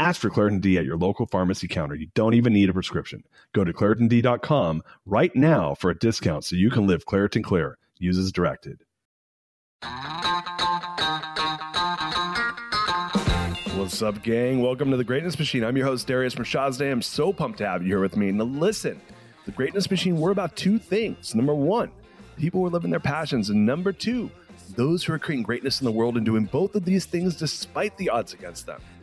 Ask for Claritin D at your local pharmacy counter. You don't even need a prescription. Go to ClaritinD.com right now for a discount so you can live Claritin Clear. Use as directed. What's up, gang? Welcome to the Greatness Machine. I'm your host, Darius Mirshahzadeh. I'm so pumped to have you here with me. Now, listen, the Greatness Machine, we're about two things. Number one, people who are living their passions. And number two, those who are creating greatness in the world and doing both of these things despite the odds against them.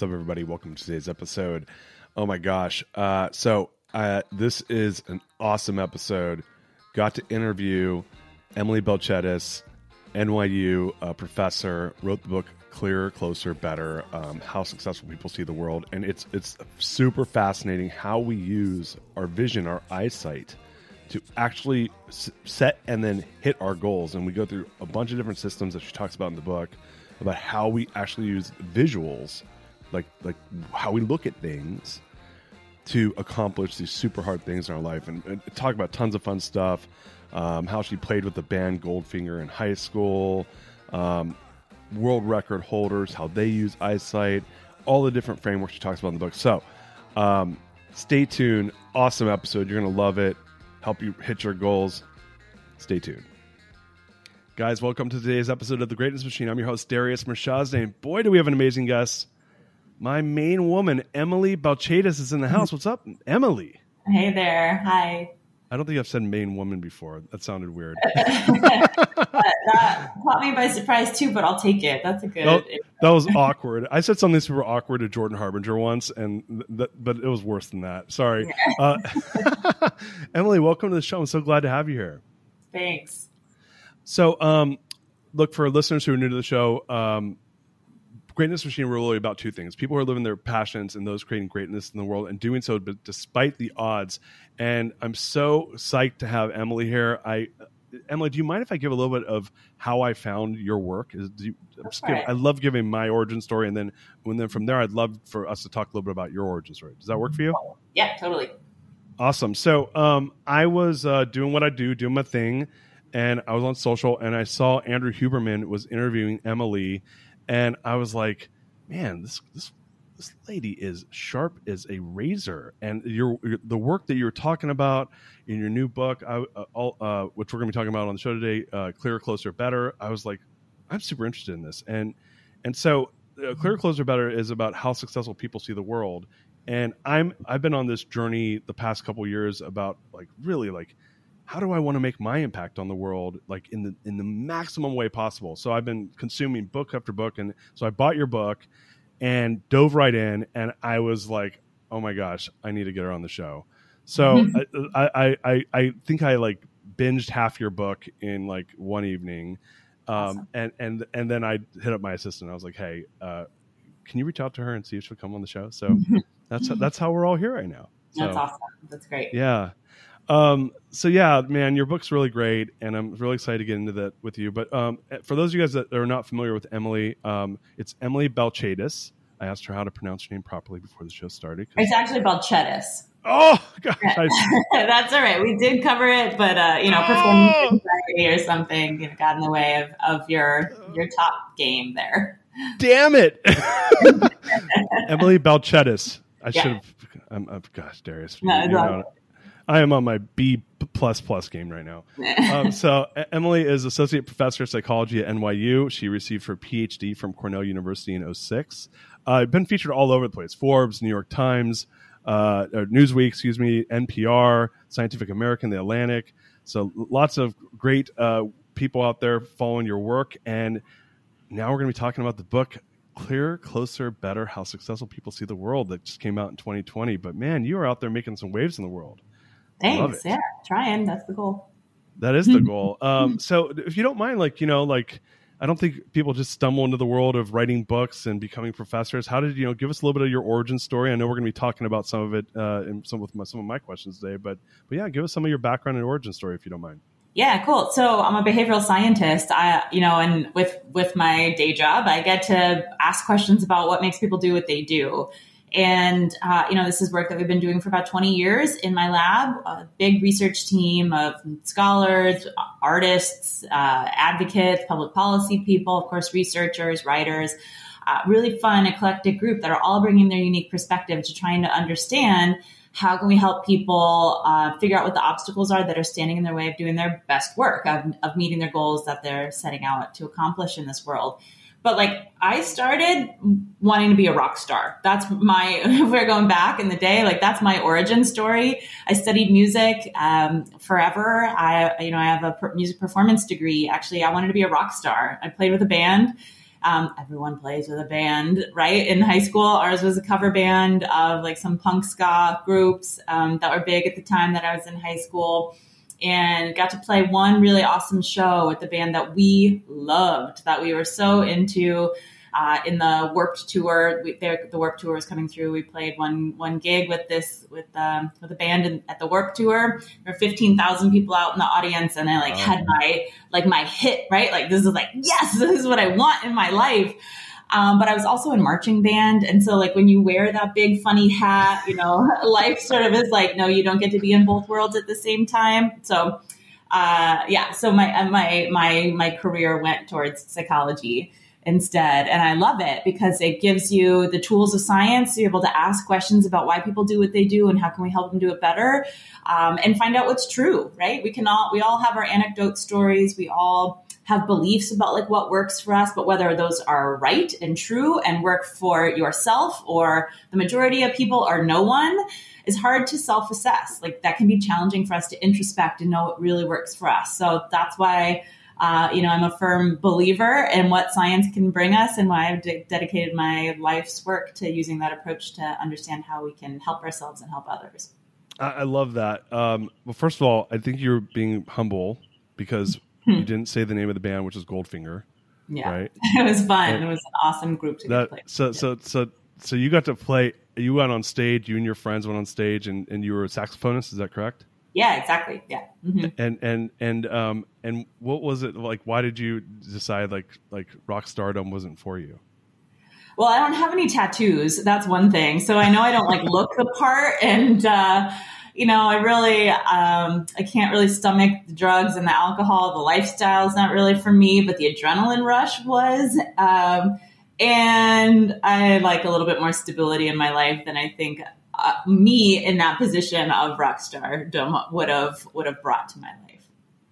What's up, everybody? Welcome to today's episode. Oh my gosh. Uh, so, uh, this is an awesome episode. Got to interview Emily Balcetis, NYU uh, professor, wrote the book Clearer, Closer, Better um, How Successful People See the World. And it's, it's super fascinating how we use our vision, our eyesight, to actually set and then hit our goals. And we go through a bunch of different systems that she talks about in the book about how we actually use visuals like like how we look at things to accomplish these super hard things in our life. And, and talk about tons of fun stuff um, how she played with the band goldfinger in high school um, world record holders how they use eyesight all the different frameworks she talks about in the book. So um, stay tuned. Awesome episode. You're gonna love it. Help you hit your goals. Stay tuned. Guys welcome to today's episode of the greatness machine. I'm your host darius mirshahzadeh and boy do we have an amazing guest my main woman, Emily Balcetis, is in the house. What's up, Emily? Hey there. Hi. I don't think I've said main woman before. That sounded weird. that caught me by surprise too, but I'll take it. That's a good. That, that was awkward. I said something super awkward to Jordan Harbinger once, and th- but it was worse than that. Sorry, uh, Emily. Welcome to the show. I'm so glad to have you here. Thanks. So, um, look for listeners who are new to the show. Um, greatness machine we're really about two things. People who are living their passions and those creating greatness in the world and doing so but despite the odds. And i'm so psyched to have emily here. I emily do you mind if i give a little bit of how i found your work? Is you, i love giving my origin story and then and then from there i'd love for us to talk a little bit about your origin story. Does that work for you? Yeah totally. Awesome. So um, i was uh, doing what i do doing my thing and i was on social and i saw andrew huberman was interviewing emily and I was like, man, this this this lady is sharp as a razor, and your, the work that you're talking about in your new book, I, uh, all, uh, which we're going to be talking about on the show today, uh, clearer, closer, better. I was like, I'm super interested in this, and and so uh, clearer, closer, better is about how successful people see the world, and I'm I've been on this journey the past couple years about like really like how do I want to make my impact on the world like in the in the maximum way possible? So I've been consuming book after book and so I bought your book and dove right in and I was like, "Oh my gosh, I need to get her on the show." So I, I, I I think I like binged half your book in like one evening. Um, awesome. and and and then I hit up my assistant. I was like, "Hey, uh, can you reach out to her and see if she'll come on the show?" So that's that's how we're all here right now. So, that's awesome. That's great. Yeah. Um, so yeah, man, your book's really great, and I'm really excited to get into that with you. But um, for those of you guys that are not familiar with Emily, um, it's Emily Balcetis. I asked her how to pronounce her name properly before the show started. It's actually Balcetis. Oh gosh, that's all right. We did cover it, but uh, you know, performance oh. or something you know, got in the way of, of your your top game there. Damn it, Emily Balcetis. I yeah. should have. I'm, I'm, gosh, Darius. No, you know, I am on my B plus plus game right now. um, so Emily is associate professor of psychology at NYU. She received her PhD from Cornell University in 06. Uh, been featured all over the place: Forbes, New York Times, uh, Newsweek, excuse me, NPR, Scientific American, The Atlantic. So lots of great uh, people out there following your work. And now we're going to be talking about the book Clearer, Closer, Better How Successful People See the World that just came out in 2020. But man, you are out there making some waves in the world. Thanks. Yeah, trying. That's the goal. That is the goal. Um, so if you don't mind, like, you know, like, I don't think people just stumble into the world of writing books and becoming professors. How did you know? Give us a little bit of your origin story. I know we're going to be talking about some of it uh, in some with my, some of my questions today, but but yeah, give us some of your background and origin story if you don't mind. Yeah, cool. So I'm a behavioral scientist. I, you know, and with with my day job, I get to ask questions about what makes people do what they do. And, uh, you know, this is work that we've been doing for about 20 years in my lab, a big research team of scholars, artists, uh, advocates, public policy people, of course, researchers, writers, uh, really fun, eclectic group that are all bringing their unique perspective to trying to understand how can we help people uh, figure out what the obstacles are that are standing in their way of doing their best work, of, of meeting their goals that they're setting out to accomplish in this world. But like I started wanting to be a rock star. That's my, if we're going back in the day, like that's my origin story. I studied music um, forever. I, you know, I have a music performance degree. Actually, I wanted to be a rock star. I played with a band. Um, everyone plays with a band, right? In high school, ours was a cover band of like some punk ska groups um, that were big at the time that I was in high school and got to play one really awesome show with the band that we loved, that we were so into. Uh, in the Warped tour, we, the Warped tour was coming through. We played one one gig with this with um, with a band in, at the Warped tour. There were fifteen thousand people out in the audience, and I like oh. had my like my hit right. Like this is like yes, this is what I want in my life. Um, but I was also in marching band. And so like when you wear that big funny hat, you know, life sort of is like, no, you don't get to be in both worlds at the same time. So, uh, yeah, so my, uh, my, my, my career went towards psychology instead. And I love it because it gives you the tools of science. You're able to ask questions about why people do what they do and how can we help them do it better um, and find out what's true, right? We can all, we all have our anecdote stories. We all, have beliefs about like what works for us, but whether those are right and true and work for yourself or the majority of people or no one is hard to self assess. Like that can be challenging for us to introspect and know what really works for us. So that's why. Uh, you know, I'm a firm believer in what science can bring us, and why I've de- dedicated my life's work to using that approach to understand how we can help ourselves and help others. I, love that. Um, well, first of all, I think you're being humble because Hmm. You didn't say the name of the band, which is Goldfinger. Yeah, right? it was fun. And it was an awesome group to that, play. So, so, so, so you got to play. You went on stage. You and your friends went on stage, and, and you were a saxophonist. Is that correct? Yeah, exactly. Yeah. Mm-hmm. And and and um and what was it like? Why did you decide like like rock stardom wasn't for you? Well, I don't have any tattoos. That's one thing. So I know I don't like look the part, and uh, you know, I really, um, I can't really stomach the drugs and the alcohol. The lifestyle is not really for me, but the adrenaline rush was. Um, and I like a little bit more stability in my life than I think uh, me in that position of rock stardom would have would have brought to my life.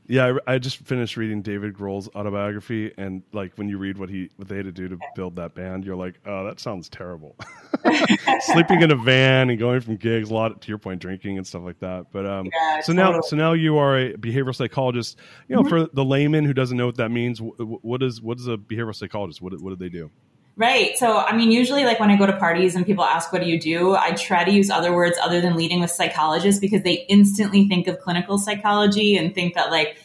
Yeah, I, I, just finished reading David Grohl's autobiography, and like when you read what he what they had to do to build that band, you're like, oh, that sounds terrible. Sleeping in a van and going from gigs, a lot to your point, drinking and stuff like that. But um, yeah, so totally. now, so now you are a behavioral psychologist. You know, mm-hmm. for the layman who doesn't know what that means, what is what is a behavioral psychologist? What what do they do? Right. So, I mean, usually, like when I go to parties and people ask, What do you do? I try to use other words other than leading with psychologists because they instantly think of clinical psychology and think that, like,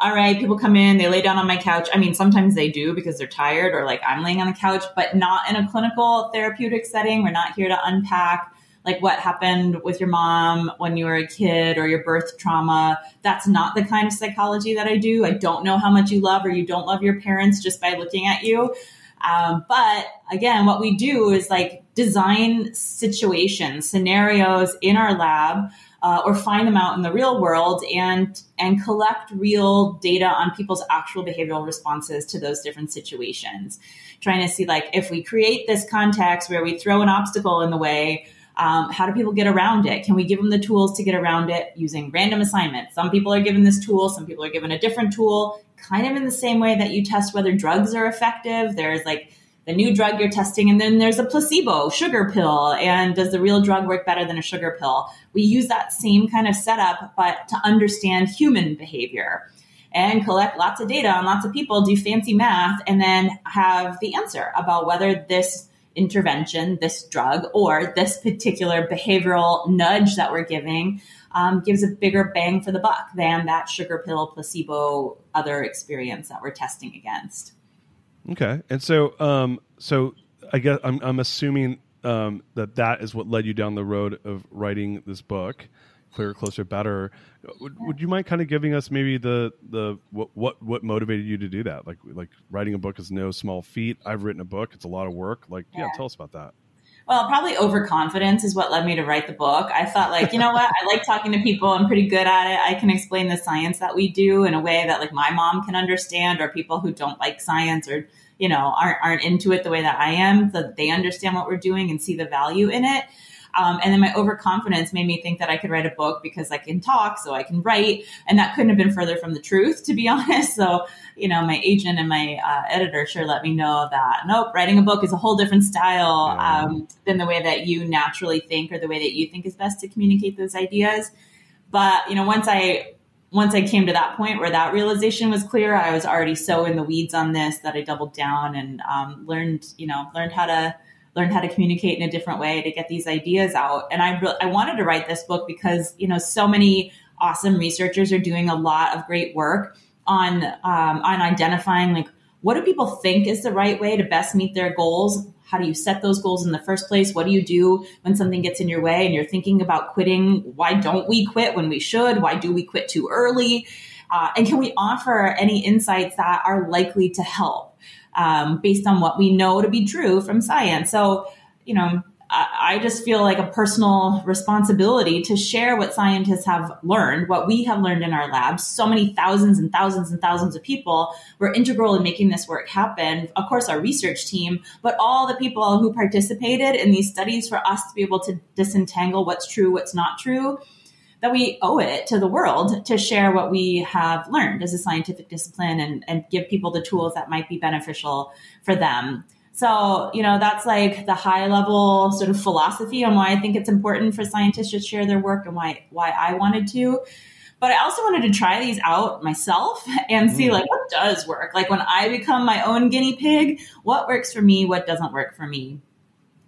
all right, people come in, they lay down on my couch. I mean, sometimes they do because they're tired or like I'm laying on the couch, but not in a clinical therapeutic setting. We're not here to unpack like what happened with your mom when you were a kid or your birth trauma. That's not the kind of psychology that I do. I don't know how much you love or you don't love your parents just by looking at you. Um, but again, what we do is like design situations, scenarios in our lab, uh, or find them out in the real world and and collect real data on people's actual behavioral responses to those different situations. Trying to see like if we create this context where we throw an obstacle in the way. Um, how do people get around it? Can we give them the tools to get around it using random assignments? Some people are given this tool, some people are given a different tool, kind of in the same way that you test whether drugs are effective. There's like the new drug you're testing, and then there's a placebo sugar pill. And does the real drug work better than a sugar pill? We use that same kind of setup, but to understand human behavior and collect lots of data on lots of people, do fancy math, and then have the answer about whether this intervention, this drug, or this particular behavioral nudge that we're giving um, gives a bigger bang for the buck than that sugar pill, placebo, other experience that we're testing against. Okay, and so um, so I guess I'm, I'm assuming um, that that is what led you down the road of writing this book clearer, closer, better. Would, would you mind kind of giving us maybe the the what, what what motivated you to do that? Like like writing a book is no small feat. I've written a book; it's a lot of work. Like, yeah, yeah tell us about that. Well, probably overconfidence is what led me to write the book. I thought, like, you know what? I like talking to people. I'm pretty good at it. I can explain the science that we do in a way that, like, my mom can understand, or people who don't like science or, you know, aren't, aren't into it the way that I am, so that they understand what we're doing and see the value in it. Um, and then my overconfidence made me think that I could write a book because I can talk, so I can write. And that couldn't have been further from the truth, to be honest. So, you know, my agent and my uh, editor sure let me know that nope, writing a book is a whole different style um, than the way that you naturally think or the way that you think is best to communicate those ideas. But, you know, once I once I came to that point where that realization was clear, I was already so in the weeds on this that I doubled down and um, learned, you know, learned how to learn how to communicate in a different way to get these ideas out. And I re- I wanted to write this book because you know so many awesome researchers are doing a lot of great work on um, on identifying like what do people think is the right way to best meet their goals? How do you set those goals in the first place? What do you do when something gets in your way and you're thinking about quitting? Why don't we quit when we should? Why do we quit too early? Uh, and can we offer any insights that are likely to help um, based on what we know to be true from science. So, you know, I, I just feel like a personal responsibility to share what scientists have learned, what we have learned in our labs. So many thousands and thousands and thousands of people were integral in making this work happen. Of course, our research team, but all the people who participated in these studies for us to be able to disentangle what's true, what's not true that we owe it to the world to share what we have learned as a scientific discipline and, and give people the tools that might be beneficial for them. So, you know, that's like the high level sort of philosophy on why I think it's important for scientists to share their work and why why I wanted to. But I also wanted to try these out myself and see mm. like what does work. Like when I become my own guinea pig, what works for me, what doesn't work for me.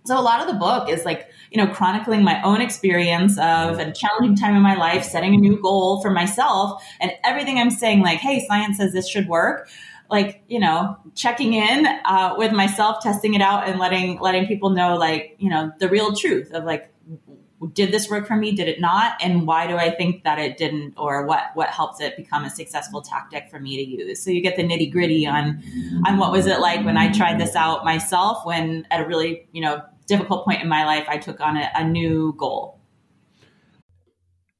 So a lot of the book is like, you know, chronicling my own experience of a challenging time in my life, setting a new goal for myself, and everything I'm saying, like, hey, science says this should work. Like, you know, checking in uh, with myself, testing it out, and letting letting people know, like, you know, the real truth of like, did this work for me? Did it not? And why do I think that it didn't? Or what what helps it become a successful tactic for me to use? So you get the nitty gritty on on what was it like when I tried this out myself when at a really you know difficult point in my life, I took on a, a new goal.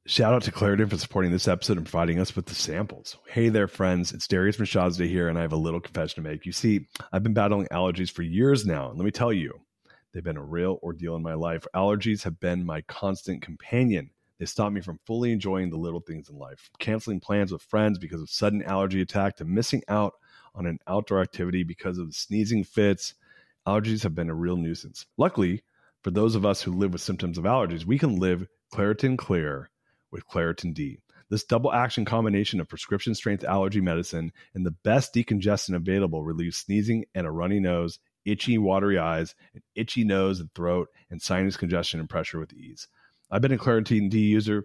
Shout out to Claritin for supporting this episode and providing us with the samples. Hey there, friends. It's Darius Mirshahzadeh here, and I have a little confession to make. You see, I've been battling allergies for years now, and let me tell you, they've been a real ordeal in my life. Allergies have been my constant companion. They stop me from fully enjoying the little things in life, canceling plans with friends because of sudden allergy attack, to missing out on an outdoor activity because of sneezing fits, allergies have been a real nuisance. Luckily, for those of us who live with symptoms of allergies, we can live Claritin Clear with Claritin D. This double action combination of prescription strength allergy medicine and the best decongestant available relieves sneezing and a runny nose, itchy, watery eyes, an itchy nose and throat, and sinus congestion and pressure with ease. I've been a Claritin D user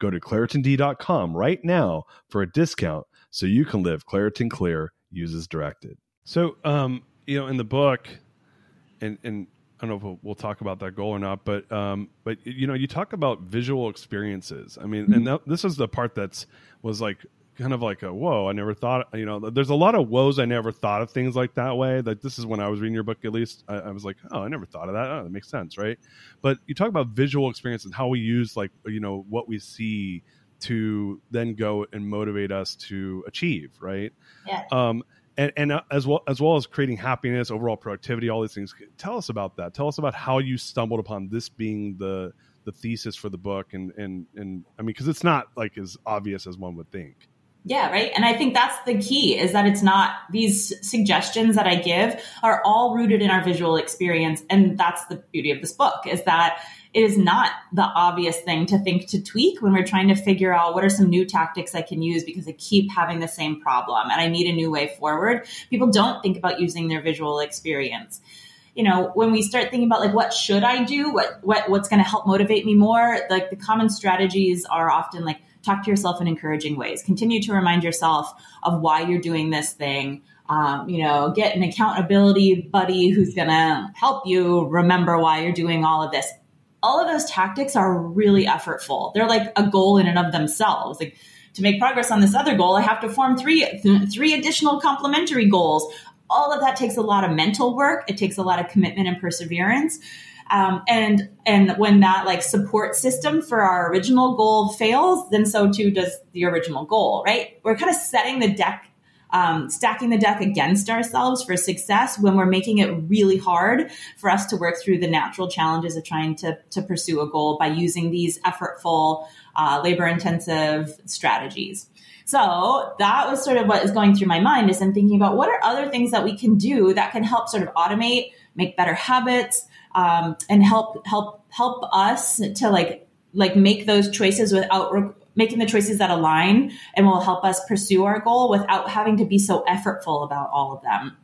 Go to ClaritinD.com right now for a discount so you can live Claritin Clear, uses directed. So, um, you know, in the book, and, and I don't know if we'll, we'll, talk about that goal or not, but um, but you know, you talk about visual experiences. I mean, mm-hmm. and that, this is the part that's was like kind of like a whoa i never thought you know there's a lot of woes i never thought of things like that way. Like this is when i was reading your book at least i, I was like oh i never thought of that. Oh, that makes sense right? But you talk about visual experience and how we use like you know what we see to then go and motivate us to achieve right? Yeah. Um and, and uh, as well as well as creating happiness overall productivity all these things. Tell us about that. Tell us about how you stumbled upon this being the the thesis for the book and and and i mean because it's not like as obvious as one would think yeah, right. And I think that's the key is that it's not these suggestions that I give are all rooted in our visual experience. And that's the beauty of this book is that it is not the obvious thing to think to tweak when we're trying to figure out what are some new tactics I can use because I keep having the same problem and I need a new way forward. People don't think about using their visual experience you know when we start thinking about like what should i do what, what what's going to help motivate me more like the common strategies are often like talk to yourself in encouraging ways. Continue to remind yourself of why you're doing this thing. Um, you know, get an accountability buddy who's going to help you remember why you're doing all of this. All of those tactics are really effortful. They're like a goal in and of themselves. Like to make progress on this other goal, I have to form three three additional complementary goals. All of that takes a lot of mental work. It takes a lot of commitment and perseverance. Um, and and when that like support system for our original goal fails, then so too does the original goal, right? We're kind of setting the deck, um, stacking the deck against ourselves for success when we're making it really hard for us to work through the natural challenges of trying to to pursue a goal by using these effortful, uh, labor intensive strategies. So that was sort of what is going through my mind is I'm thinking about what are other things that we can do that can help sort of automate, make better habits, um, and help help help us to like like make those choices without re- making the choices that align and will help us pursue our goal without having to be so effortful about all of them.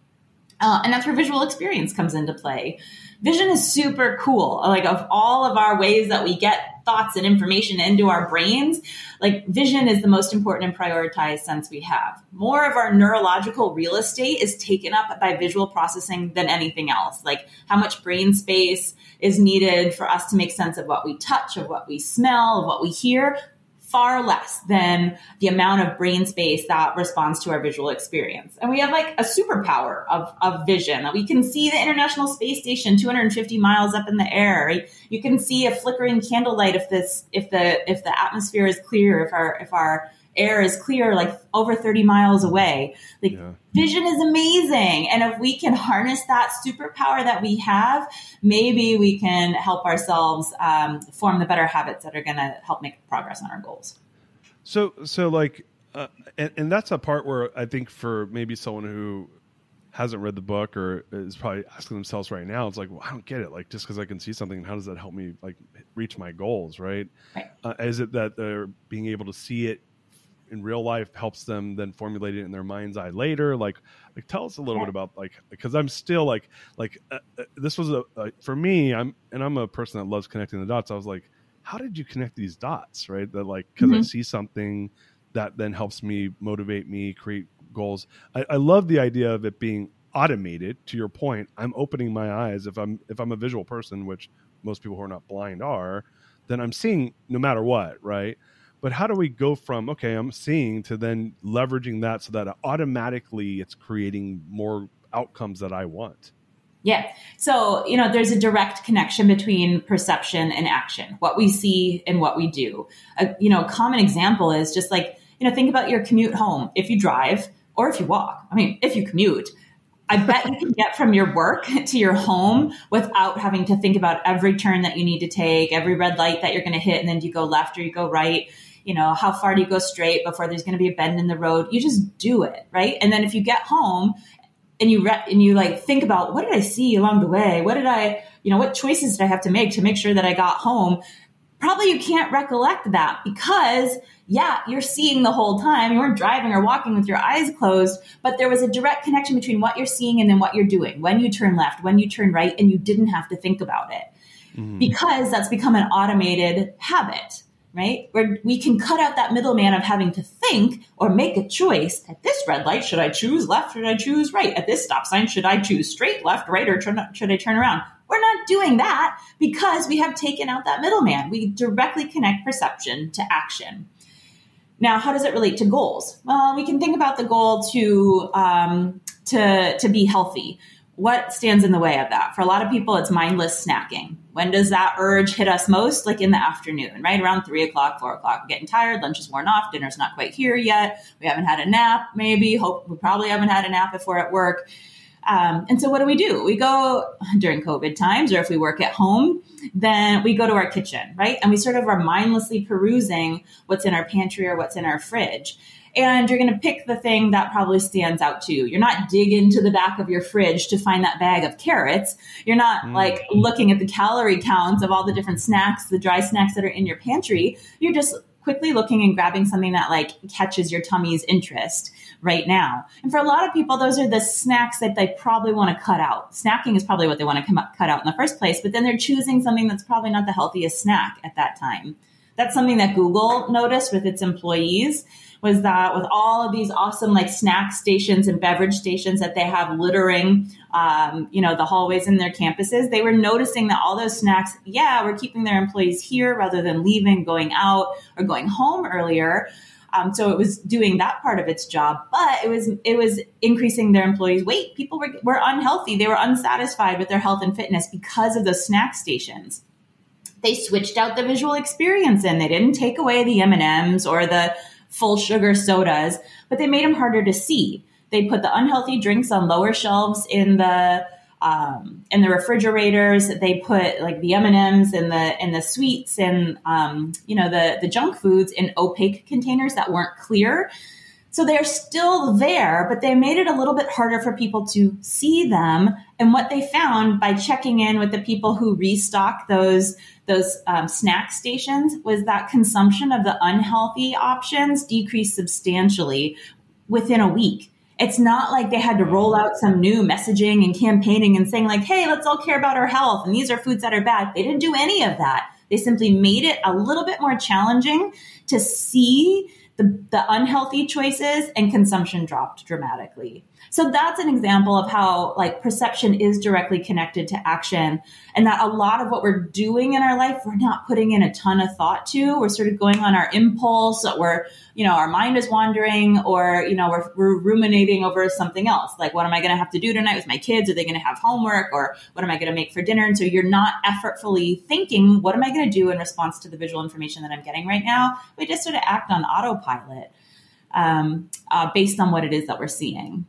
Uh, and that's where visual experience comes into play. Vision is super cool. Like of all of our ways that we get thoughts and information into our brains, like vision is the most important and prioritized sense we have. More of our neurological real estate is taken up by visual processing than anything else. Like how much brain space is needed for us to make sense of what we touch, of what we smell, of what we hear far less than the amount of brain space that responds to our visual experience. And we have like a superpower of, of vision that we can see the International Space Station 250 miles up in the air. You can see a flickering candlelight if this if the if the atmosphere is clear, if our if our air is clear like over 30 miles away. Like yeah. vision is amazing. And if we can harness that superpower that we have, maybe we can help ourselves um, form the better habits that are going to help make progress on our goals. So, so like, uh, and, and that's a part where I think for maybe someone who hasn't read the book or is probably asking themselves right now, it's like, well, I don't get it. Like, just because I can see something, how does that help me like reach my goals? Right? right. Uh, is it that they're being able to see it in real life helps them then formulate it in their mind's eye later like like tell us a little yeah. bit about like because i'm still like like uh, uh, this was a, for me i'm and i'm a person that loves connecting the dots i was like how did you connect these dots right that like because mm-hmm. i see something that then helps me motivate me create goals I, I love the idea of it being automated to your point i'm opening my eyes if i'm if i'm a visual person which most people who are not blind are then i'm seeing no matter what right but how do we go from okay i'm seeing to then leveraging that so that automatically it's creating more outcomes that i want? Yeah. So you know there's a direct connection between perception and action what we see and what we do. A, you know a common example is just like you know think about your commute home. If you drive or if you walk i mean if you commute I bet you can get from your work to your home without having to think about every turn that you need to take, every red light that you're going to hit, and then do you go left or you go right you know, how far do you go straight before there's going to be a bend in the road? You just do it, right? And then if you get home and you re- and you like think about what did I see along the way? What did I, you know, what choices did I have to make to make sure that I got home? Probably you can't recollect that because yeah, you're seeing the whole time. You weren't driving or walking with your eyes closed, but there was a direct connection between what you're seeing and then what you're doing. When you turn left, when you turn right, and you didn't have to think about it. Mm. Because that's become an automated habit right? Where we can cut out that middleman of having to think or make a choice. At this red light, should I choose left? Should I choose right? At this stop sign, should I choose straight, left, right, or should I turn around? We're not doing that because we have taken out that middleman. We directly connect perception to action. Now, how does it relate to goals? Well, we can think about the goal to um, to to be healthy. What stands in the way of that? For a lot of people, it's mindless snacking. When does that urge hit us most? Like in the afternoon, right around three o'clock, four o'clock. We're getting tired. Lunch is worn off. Dinner's not quite here yet. We haven't had a nap. Maybe hope we probably haven't had a nap we're at work. Um, and so, what do we do? We go during COVID times, or if we work at home, then we go to our kitchen, right? And we sort of are mindlessly perusing what's in our pantry or what's in our fridge. And you're going to pick the thing that probably stands out to you. You're not digging to the back of your fridge to find that bag of carrots. You're not mm. like looking at the calorie counts of all the different snacks, the dry snacks that are in your pantry. You're just quickly looking and grabbing something that like catches your tummy's interest right now. And for a lot of people, those are the snacks that they probably want to cut out. Snacking is probably what they want to come up, cut out in the first place, but then they're choosing something that's probably not the healthiest snack at that time. That's something that Google noticed with its employees was that with all of these awesome like snack stations and beverage stations that they have littering, um, you know, the hallways in their campuses, they were noticing that all those snacks, yeah, we're keeping their employees here rather than leaving, going out, or going home earlier. Um, so it was doing that part of its job, but it was it was increasing their employees' weight. People were, were unhealthy; they were unsatisfied with their health and fitness because of those snack stations. They switched out the visual experience, and they didn't take away the M and M's or the full sugar sodas, but they made them harder to see. They put the unhealthy drinks on lower shelves in the um, in the refrigerators. They put like the M and M's and the and the sweets and um, you know the the junk foods in opaque containers that weren't clear. So they're still there, but they made it a little bit harder for people to see them. And what they found by checking in with the people who restock those those um, snack stations was that consumption of the unhealthy options decreased substantially within a week. It's not like they had to roll out some new messaging and campaigning and saying like, "Hey, let's all care about our health and these are foods that are bad." They didn't do any of that. They simply made it a little bit more challenging to see the, the unhealthy choices and consumption dropped dramatically. So that's an example of how like perception is directly connected to action and that a lot of what we're doing in our life, we're not putting in a ton of thought to. We're sort of going on our impulse or, you know, our mind is wandering or, you know, we're, we're ruminating over something else. Like, what am I going to have to do tonight with my kids? Are they going to have homework or what am I going to make for dinner? And so you're not effortfully thinking, what am I going to do in response to the visual information that I'm getting right now? We just sort of act on autopilot um, uh, based on what it is that we're seeing.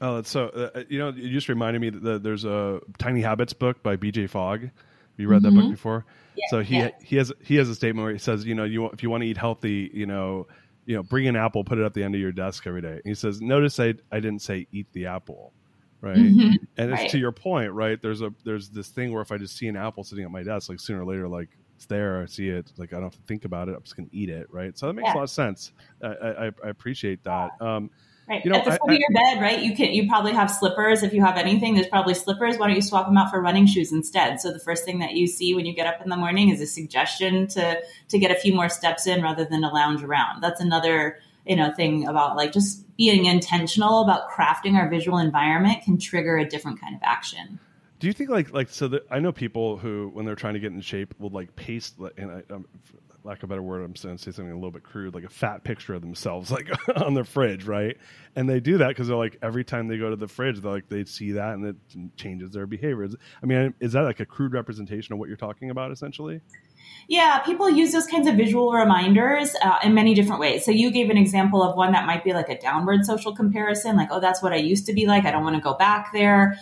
Oh, so uh, uh, you know, you just reminded me that there's a Tiny Habits book by B.J. Fogg. Have you read mm-hmm. that book mm-hmm. before? Yeah, so he yeah. he has he has a statement where he says, you know, you if you want to eat healthy, you know, you know, bring an apple, put it at the end of your desk every day. And he says, notice I I didn't say eat the apple, right? Mm-hmm. And it's right. to your point, right? There's a there's this thing where if I just see an apple sitting at my desk, like sooner or later, like it's there, I see it, like I don't have to think about it. I'm just gonna eat it, right? So that makes yeah. a lot of sense. I, I, I appreciate that. Um, Right. You know, At the foot I, of your bed, right? You can you probably have slippers. If you have anything, there's probably slippers. Why don't you swap them out for running shoes instead? So the first thing that you see when you get up in the morning is a suggestion to to get a few more steps in rather than to lounge around. That's another you know thing about like just being intentional about crafting our visual environment can trigger a different kind of action. Do you think like like so that I know people who when they're trying to get in shape will like paste and I, um, lack of a better word, I'm saying say something a little bit crude, like a fat picture of themselves, like on their fridge, right? And they do that because they're like every time they go to the fridge, they're like they see that and it changes their behaviors. I mean, is that like a crude representation of what you're talking about, essentially? Yeah, people use those kinds of visual reminders uh, in many different ways. So you gave an example of one that might be like a downward social comparison, like, oh, that's what I used to be like. I don't want to go back there.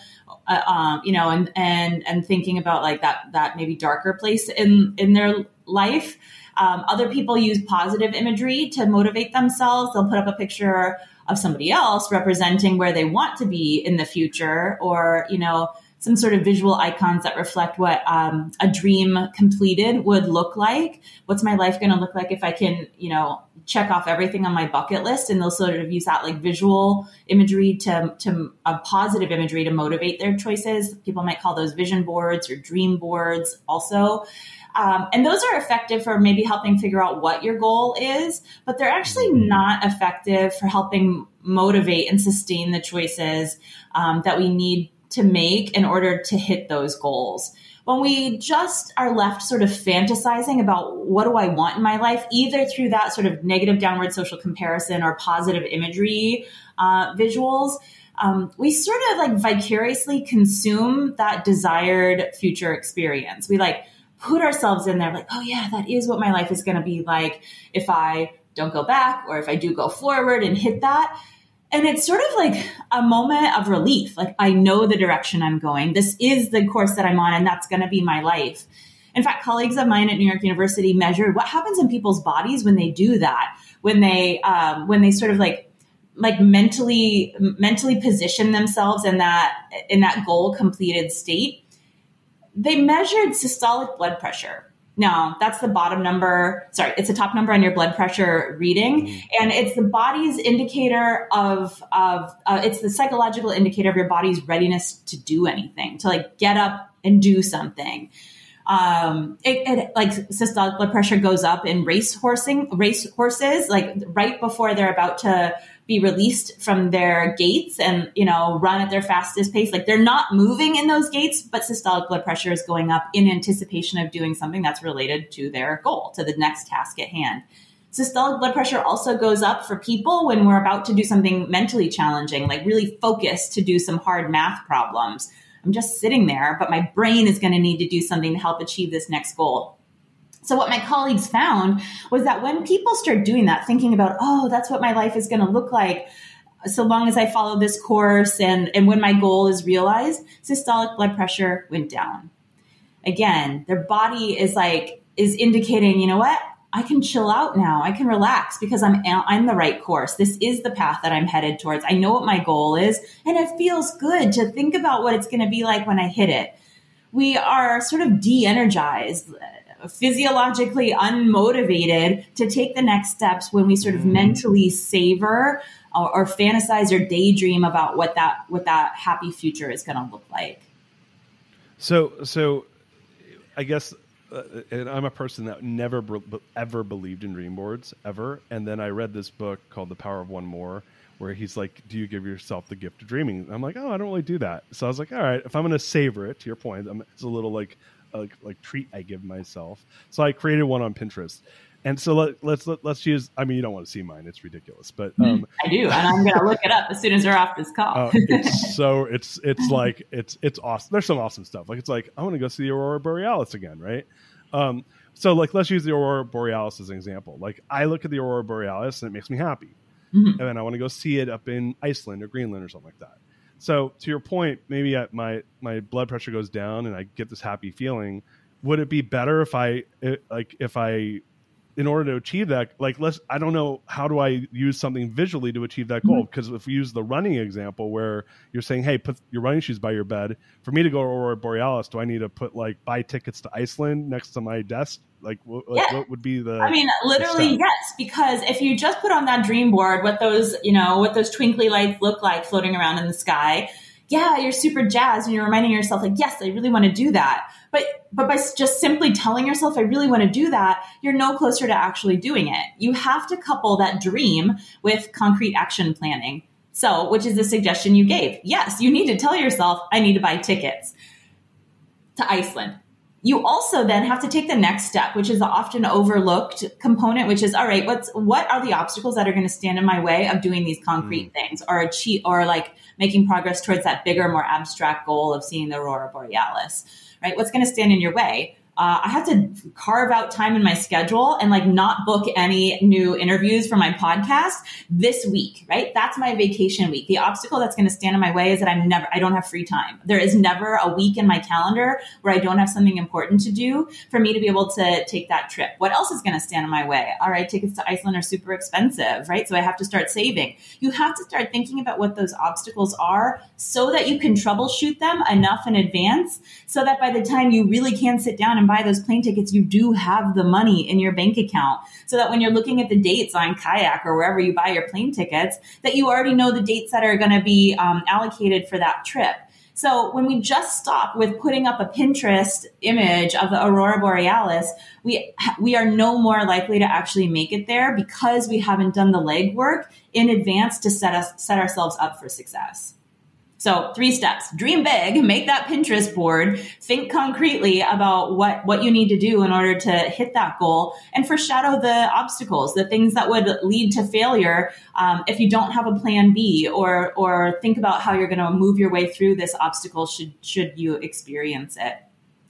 Uh, um, you know, and and and thinking about like that that maybe darker place in in their life. Um, other people use positive imagery to motivate themselves. They'll put up a picture of somebody else representing where they want to be in the future, or you know, some sort of visual icons that reflect what um, a dream completed would look like. What's my life going to look like if I can, you know, check off everything on my bucket list? And they'll sort of use that like visual imagery to to a positive imagery to motivate their choices. People might call those vision boards or dream boards, also. Um, and those are effective for maybe helping figure out what your goal is, but they're actually mm-hmm. not effective for helping motivate and sustain the choices um, that we need to make in order to hit those goals. When we just are left sort of fantasizing about what do I want in my life, either through that sort of negative downward social comparison or positive imagery uh, visuals, um, we sort of like vicariously consume that desired future experience. We like put ourselves in there, like, oh yeah, that is what my life is going to be like if I don't go back or if I do go forward and hit that. And it's sort of like a moment of relief. Like, I know the direction I'm going. This is the course that I'm on, and that's going to be my life. In fact, colleagues of mine at New York University measured what happens in people's bodies when they do that, when they um, when they sort of like like mentally mentally position themselves in that in that goal completed state they measured systolic blood pressure no that's the bottom number. Sorry it's the top number on your blood pressure reading. Mm. and it's the body's indicator of of uh, it's the psychological indicator of your body's readiness to do anything to like get up and do something. Um, it, it, like systolic blood pressure goes up in race horsing race horses like right before they're about to be released from their gates and you know run at their fastest pace. Like they're not moving in those gates but systolic blood pressure is going up in anticipation of doing something that's related to their goal to the next task at hand. Systolic blood pressure also goes up for people when we're about to do something mentally challenging like really focused to do some hard math problems. I'm just sitting there but my brain is going to need to do something to help achieve this next goal so what my colleagues found was that when people start doing that, thinking about, oh, that's what my life is going to look like so long as I follow this course and, and when my goal is realized, systolic blood pressure went down. Again, their body is like, is indicating, you know what? I can chill out now. I can relax because I'm I'm the right course. This is the path that I'm headed towards. I know what my goal is, and it feels good to think about what it's going to be like when I hit it. We are sort of de-energized physiologically unmotivated to take the next steps when we sort of mm. mentally savor or, or, fantasize or daydream about what that what that happy future is going to look like. So so I guess uh, and I'm a person that never ever believed in dream boards ever and then I read this book called The Power of One More where he's like, "Do you give yourself the gift of dreaming?" I'm like, "Oh, I don't really do that." So I was like, "All right, if I'm going to savor it, to your point, I'm, it's a little like like, like treat I give myself. So I created one on Pinterest. And so let, let's let, us let us use. I mean, you don't want to see mine; it's ridiculous. But um, I do, and I'm going to look it up as soon as we're off this call. uh, it's so it's it's like it's it's awesome. There's some awesome stuff. Like it's like I want to go see the aurora borealis again, right? Um, so like let's use the aurora borealis as an example. Like I look at the aurora borealis and it makes me happy, mm-hmm. and then I want to go see it up in Iceland or Greenland or something like that. So to your point, maybe my my blood pressure goes down and I get this happy feeling. Would it be better if I like if I in order to achieve that like let's i don't know how do i use something visually to achieve that goal because mm-hmm. if we use the running example where you're saying hey put your running shoes by your bed for me to go to aurora borealis do i need to put like buy tickets to iceland next to my desk like what, yeah. what would be the i mean literally yes because if you just put on that dream board what those you know what those twinkly lights look like floating around in the sky yeah you're super jazzed and you're reminding yourself like yes i really want to do that. But but by just simply telling yourself i really want to do that you're no closer to actually doing it. You have to couple that dream with concrete action planning. So which is the suggestion you gave. Yes you need to tell yourself i need to buy tickets to iceland you also then have to take the next step, which is the often overlooked component, which is all right, what's what are the obstacles that are going to stand in my way of doing these concrete mm. things or achieve or like making progress towards that bigger, more abstract goal of seeing the aurora borealis, right? What's going to stand in your way? Uh, I have to carve out time in my schedule and like not book any new interviews for my podcast this week, right? That's my vacation week. The obstacle that's going to stand in my way is that I'm never, I don't have free time. There is never a week in my calendar where I don't have something important to do for me to be able to take that trip. What else is going to stand in my way? All right, tickets to Iceland are super expensive, right? So I have to start saving. You have to start thinking about what those obstacles are so that you can troubleshoot them enough in advance so that by the time you really can sit down and and buy those plane tickets, you do have the money in your bank account so that when you're looking at the dates on kayak or wherever you buy your plane tickets, that you already know the dates that are going to be um, allocated for that trip. So when we just stop with putting up a Pinterest image of the aurora borealis, we we are no more likely to actually make it there because we haven't done the legwork in advance to set us set ourselves up for success. So three steps, dream big, make that Pinterest board, think concretely about what, what you need to do in order to hit that goal and foreshadow the obstacles, the things that would lead to failure. Um, if you don't have a plan B or, or think about how you're going to move your way through this obstacle should, should you experience it.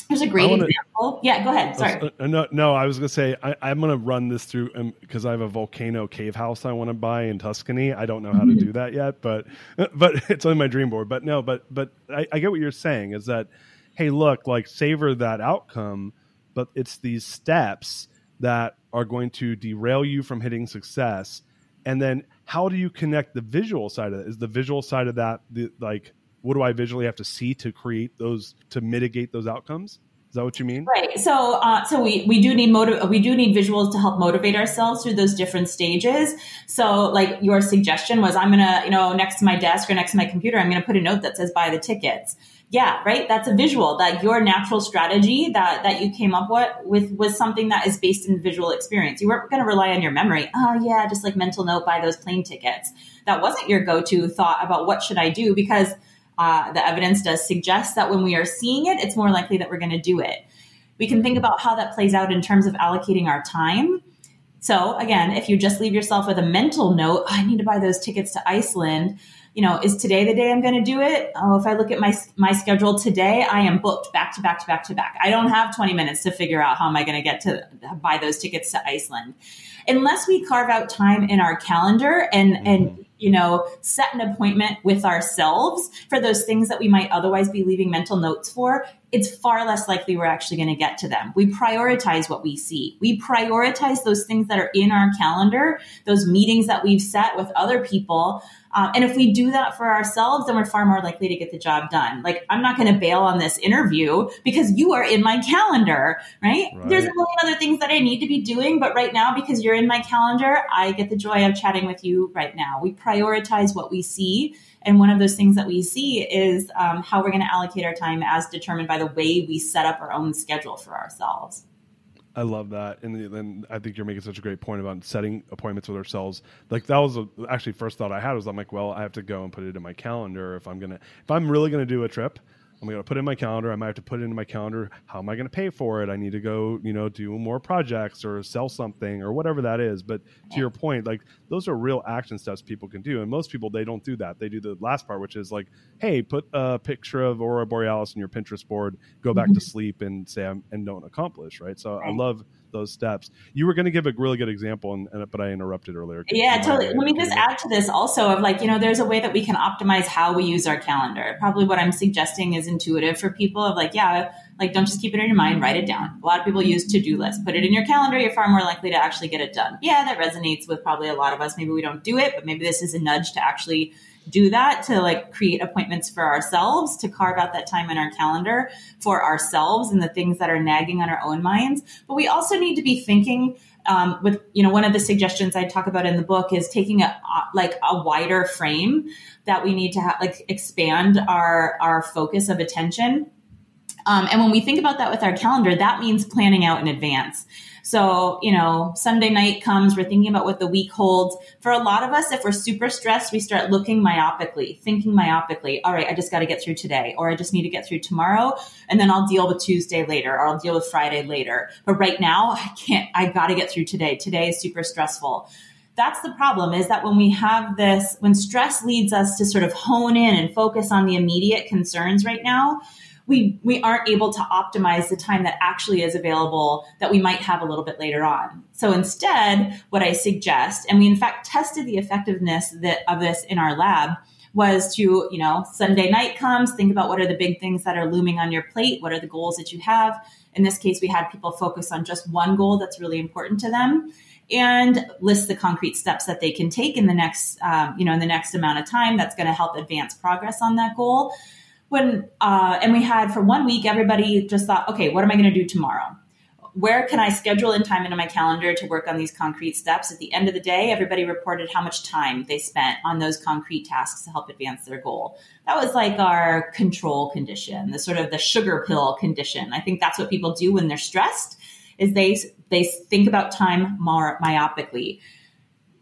There's a great wanna, example. Yeah, go ahead. Sorry. Uh, no, no, I was going to say I, am going to run this through because um, I have a volcano cave house I want to buy in Tuscany. I don't know how mm-hmm. to do that yet, but but it's on my dream board. But no, but but I, I get what you're saying is that hey, look, like savor that outcome, but it's these steps that are going to derail you from hitting success. And then how do you connect the visual side of it? Is the visual side of that the like what do I visually have to see to create those to mitigate those outcomes? Is that what you mean? Right. So, uh, so we, we do need motive. We do need visuals to help motivate ourselves through those different stages. So, like your suggestion was, I'm gonna, you know, next to my desk or next to my computer, I'm gonna put a note that says "buy the tickets." Yeah, right. That's a visual. That your natural strategy that that you came up with with was something that is based in visual experience. You weren't going to rely on your memory. Oh yeah, just like mental note, buy those plane tickets. That wasn't your go to thought about what should I do because uh, the evidence does suggest that when we are seeing it, it's more likely that we're going to do it. We can think about how that plays out in terms of allocating our time. So, again, if you just leave yourself with a mental note, oh, I need to buy those tickets to Iceland. You know, is today the day I'm going to do it? Oh, if I look at my my schedule today, I am booked back to back to back to back. I don't have 20 minutes to figure out how am I going to get to buy those tickets to Iceland. Unless we carve out time in our calendar and and you know, set an appointment with ourselves for those things that we might otherwise be leaving mental notes for, it's far less likely we're actually going to get to them. We prioritize what we see. We prioritize those things that are in our calendar, those meetings that we've set with other people. Um, and if we do that for ourselves, then we're far more likely to get the job done. Like, I'm not going to bail on this interview because you are in my calendar, right? right? There's a million other things that I need to be doing, but right now, because you're in my calendar, I get the joy of chatting with you right now. We prioritize what we see and one of those things that we see is um, how we're going to allocate our time as determined by the way we set up our own schedule for ourselves. I love that, and then I think you're making such a great point about setting appointments with ourselves. Like that was a, actually first thought I had was I'm like, well, I have to go and put it in my calendar if I'm gonna if I'm really gonna do a trip. I'm going to put in my calendar. I might have to put it in my calendar. How am I going to pay for it? I need to go, you know, do more projects or sell something or whatever that is. But to your point, like those are real action steps people can do. And most people, they don't do that. They do the last part, which is like, hey, put a picture of Aurora Borealis in your Pinterest board, go back mm-hmm. to sleep and say, I'm, and don't accomplish. Right. So right. I love those steps. You were going to give a really good example, and, and but I interrupted earlier. Yeah, totally. Let me just add to this also of like, you know, there's a way that we can optimize how we use our calendar. Probably what I'm suggesting is intuitive for people of like, yeah, like don't just keep it in your mind, write it down. A lot of people use to-do lists. Put it in your calendar, you're far more likely to actually get it done. Yeah, that resonates with probably a lot of us. Maybe we don't do it, but maybe this is a nudge to actually do that to like create appointments for ourselves to carve out that time in our calendar for ourselves and the things that are nagging on our own minds. But we also need to be thinking um, with you know one of the suggestions i talk about in the book is taking a like a wider frame that we need to have like expand our our focus of attention. Um, and when we think about that with our calendar that means planning out in advance so, you know, Sunday night comes, we're thinking about what the week holds. For a lot of us, if we're super stressed, we start looking myopically, thinking myopically. All right, I just got to get through today, or I just need to get through tomorrow, and then I'll deal with Tuesday later, or I'll deal with Friday later. But right now, I can't, I got to get through today. Today is super stressful that's the problem is that when we have this when stress leads us to sort of hone in and focus on the immediate concerns right now we we aren't able to optimize the time that actually is available that we might have a little bit later on. So instead, what I suggest, and we in fact tested the effectiveness that, of this in our lab, was to, you know, Sunday night comes, think about what are the big things that are looming on your plate, what are the goals that you have. In this case, we had people focus on just one goal that's really important to them and list the concrete steps that they can take in the next um, you know in the next amount of time that's going to help advance progress on that goal when uh, and we had for one week everybody just thought okay what am i going to do tomorrow? Where can i schedule in time into my calendar to work on these concrete steps? At the end of the day everybody reported how much time they spent on those concrete tasks to help advance their goal. That was like our control condition the sort of the sugar pill condition. I think that's what people do when they're stressed is they they think about time more myopically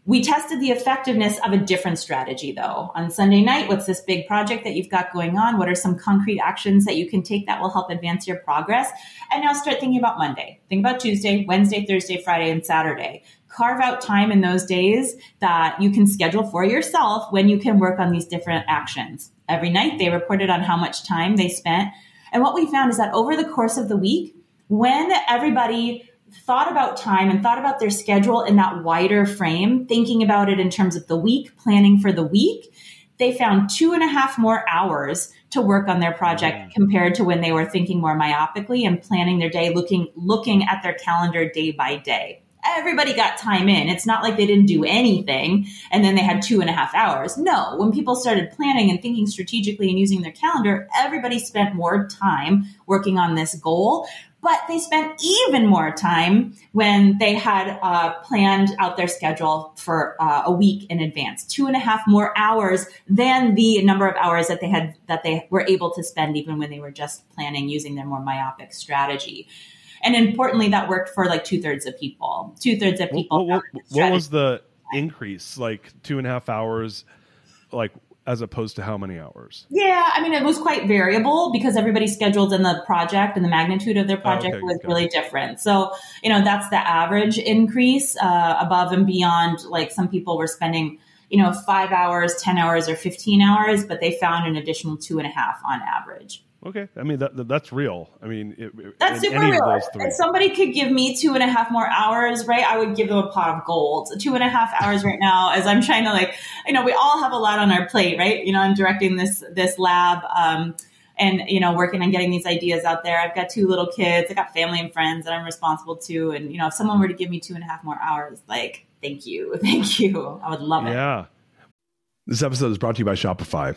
We tested the effectiveness of a different strategy though. On Sunday night, what's this big project that you've got going on? What are some concrete actions that you can take that will help advance your progress? And now start thinking about Monday. Think about Tuesday, Wednesday, Thursday, Friday, and Saturday. Carve out time in those days that you can schedule for yourself when you can work on these different actions. Every night they reported on how much time they spent. And what we found is that over the course of the week, when everybody thought about time and thought about their schedule in that wider frame, thinking about it in terms of the week, planning for the week, they found two and a half more hours to work on their project mm. compared to when they were thinking more myopically and planning their day, looking looking at their calendar day by day. Everybody got time in. It's not like they didn't do anything and then they had two and a half hours. No, when people started planning and thinking strategically and using their calendar, everybody spent more time working on this goal but they spent even more time when they had uh, planned out their schedule for uh, a week in advance. Two and a half more hours than the number of hours that they had that they were able to spend even when they were just planning using their more myopic strategy. And importantly that worked for like two-thirds of people. Two-thirds of people what, what, what was the increase? Like two and a half hours like as opposed to how many hours? Yeah, I mean, it was quite variable because everybody's scheduled in the project and the magnitude of their project oh, okay. was really different. So, you know, that's the average increase uh, above and beyond. Like some people were spending, you know, five hours, 10 hours, or 15 hours, but they found an additional two and a half on average. Okay, I mean that, that that's real. I mean, it, that's super real. If somebody could give me two and a half more hours, right, I would give them a pot of gold. Two and a half hours right now, as I'm trying to like, you know, we all have a lot on our plate, right? You know, I'm directing this this lab. Um, and you know working on getting these ideas out there i've got two little kids i got family and friends that i'm responsible to and you know if someone were to give me two and a half more hours like thank you thank you i would love it yeah this episode is brought to you by shopify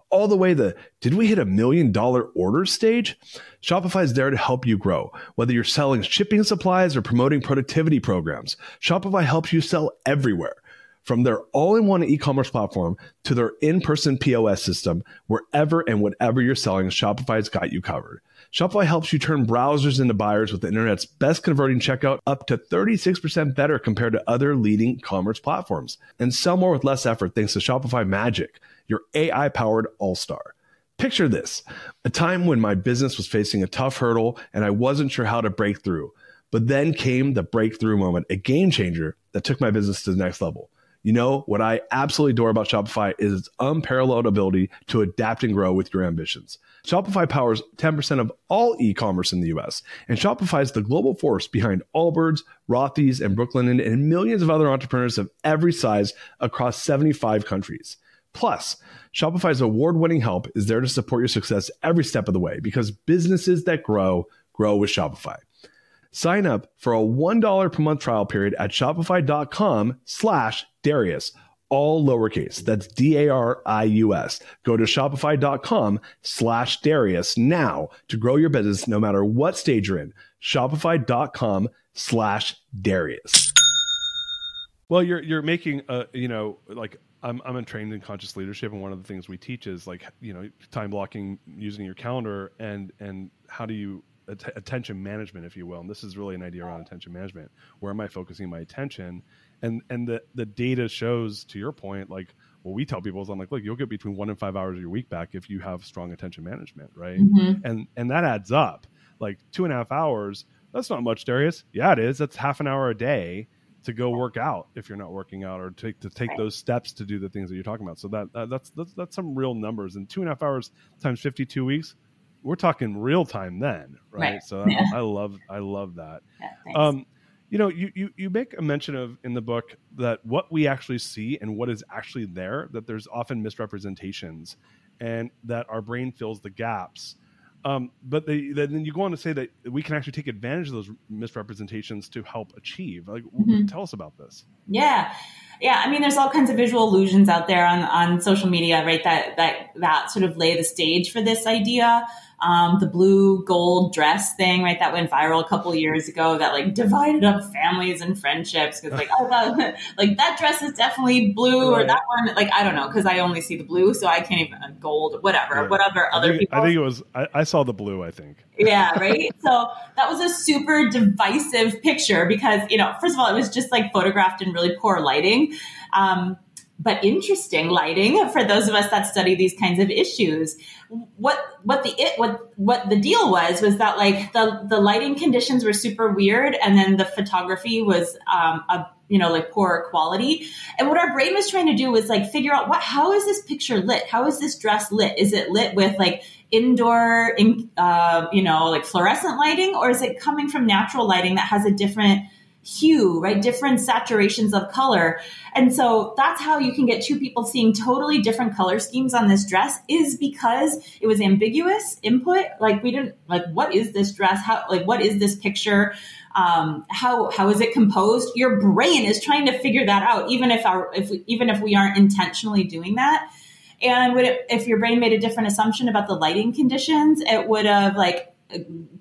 all the way the did we hit a million dollar order stage? Shopify is there to help you grow. Whether you're selling shipping supplies or promoting productivity programs, Shopify helps you sell everywhere. From their all in one e commerce platform to their in person POS system, wherever and whatever you're selling, Shopify's got you covered. Shopify helps you turn browsers into buyers with the internet's best converting checkout up to 36% better compared to other leading commerce platforms. And sell more with less effort thanks to Shopify Magic your AI powered all star. Picture this a time when my business was facing a tough hurdle and I wasn't sure how to break through. But then came the breakthrough moment, a game changer that took my business to the next level. You know, what I absolutely adore about Shopify is its unparalleled ability to adapt and grow with your ambitions. Shopify powers 10% of all e commerce in the US, and Shopify is the global force behind Allbirds, Rothy's, and Brooklinen, and millions of other entrepreneurs of every size across 75 countries. Plus, Shopify's award winning help is there to support your success every step of the way because businesses that grow, grow with Shopify. Sign up for a $1 per month trial period at shopify.com slash Darius, all lowercase. That's D A R I U S. Go to shopify.com slash Darius now to grow your business no matter what stage you're in. Shopify.com slash Darius. Well, you're you're making a you know like I'm I'm trained in conscious leadership, and one of the things we teach is like you know time blocking using your calendar and and how do you att- attention management, if you will. And this is really an idea around attention management. Where am I focusing my attention? And and the the data shows, to your point, like what we tell people is I'm like, look, you'll get between one and five hours of your week back if you have strong attention management, right? Mm-hmm. And and that adds up. Like two and a half hours, that's not much, Darius. Yeah, it is. That's half an hour a day to go work out if you're not working out or take to take those steps to do the things that you're talking about. So that, that that's, that's that's some real numbers. And two and a half hours times 52 weeks, we're talking real time then, right? right. So yeah. I, I, love I love that. Yeah, um, you know, you, you you make a mention of in the book that what we actually see and what is actually there, that there's often misrepresentations, and that our brain fills the gaps. Um, but they, then you go on to say that we can actually take advantage of those misrepresentations to help achieve. Like, mm-hmm. tell us about this. Yeah, Yeah, I mean, there's all kinds of visual illusions out there on, on social media, right? That that that sort of lay the stage for this idea um, the blue gold dress thing, right? That went viral a couple years ago. That like divided up families and friendships because like oh that, like that dress is definitely blue right. or that one like I don't know because I only see the blue so I can't even uh, gold whatever right. whatever other I think, people. I think it was I, I saw the blue. I think yeah right. so that was a super divisive picture because you know first of all it was just like photographed in really poor lighting. Um, but interesting lighting for those of us that study these kinds of issues. What what the it what what the deal was was that like the the lighting conditions were super weird, and then the photography was um, a you know like poor quality. And what our brain was trying to do was like figure out what how is this picture lit? How is this dress lit? Is it lit with like indoor in, uh, you know like fluorescent lighting, or is it coming from natural lighting that has a different hue, right? Different saturations of color. And so that's how you can get two people seeing totally different color schemes on this dress is because it was ambiguous input. Like we didn't like what is this dress? How like what is this picture? Um, how how is it composed? Your brain is trying to figure that out, even if our if we, even if we aren't intentionally doing that. And it, if your brain made a different assumption about the lighting conditions, it would have like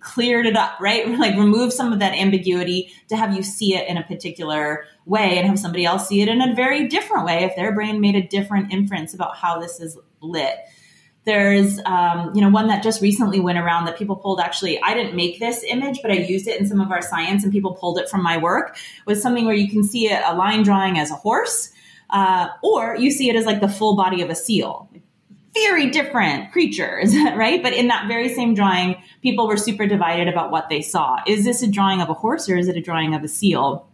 cleared it up, right? Like remove some of that ambiguity to have you see it in a particular way and have somebody else see it in a very different way if their brain made a different inference about how this is lit. There's, um, you know, one that just recently went around that people pulled. Actually, I didn't make this image, but I used it in some of our science, and people pulled it from my work. Was something where you can see a, a line drawing as a horse, uh, or you see it as like the full body of a seal very different creatures, right? But in that very same drawing, people were super divided about what they saw. Is this a drawing of a horse or is it a drawing of a seal?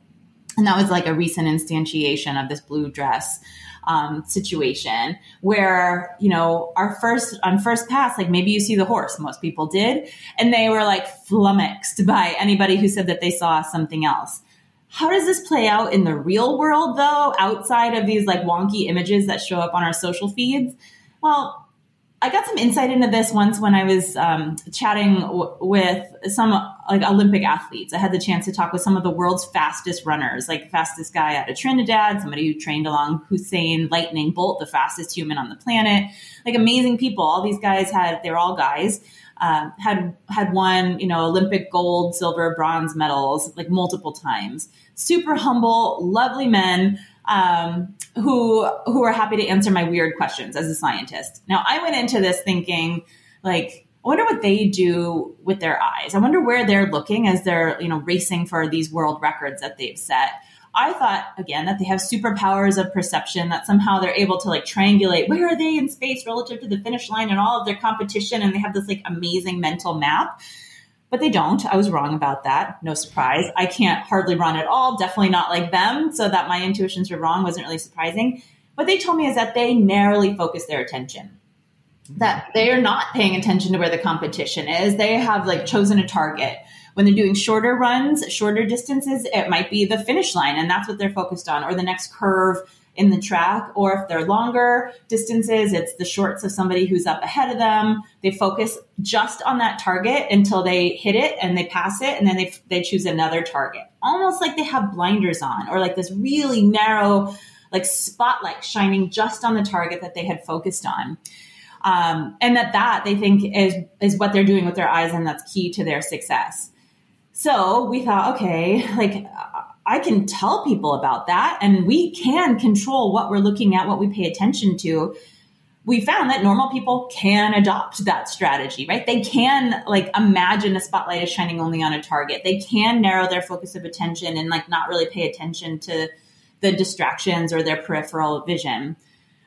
And that was like a recent instantiation of this blue dress um, situation where you know our first on first pass like maybe you see the horse most people did and they were like flummoxed by anybody who said that they saw something else. How does this play out in the real world though outside of these like wonky images that show up on our social feeds? Well, I got some insight into this once when I was um, chatting w- with some like Olympic athletes. I had the chance to talk with some of the world's fastest runners, like the fastest guy out of Trinidad, somebody who trained along Usain Lightning Bolt, the fastest human on the planet. Like amazing people. All these guys had they're all guys. Um, had had won you know Olympic gold, silver, bronze medals like multiple times. Super humble, lovely men um, who who are happy to answer my weird questions as a scientist. Now, I went into this thinking like, I wonder what they do with their eyes. I wonder where they're looking as they're you know racing for these world records that they've set. I thought again that they have superpowers of perception that somehow they're able to like triangulate where are they in space relative to the finish line and all of their competition and they have this like amazing mental map but they don't. I was wrong about that. No surprise. I can't hardly run at all. Definitely not like them. So that my intuitions were wrong wasn't really surprising. What they told me is that they narrowly focus their attention. That they are not paying attention to where the competition is. They have like chosen a target. When they're doing shorter runs, shorter distances, it might be the finish line, and that's what they're focused on, or the next curve in the track, or if they're longer distances, it's the shorts of somebody who's up ahead of them. They focus just on that target until they hit it and they pass it, and then they, they choose another target. Almost like they have blinders on, or like this really narrow, like spotlight shining just on the target that they had focused on. Um, and that that they think is is what they're doing with their eyes, and that's key to their success. So we thought, okay, like I can tell people about that and we can control what we're looking at, what we pay attention to. We found that normal people can adopt that strategy, right? They can like imagine a spotlight is shining only on a target. They can narrow their focus of attention and like not really pay attention to the distractions or their peripheral vision.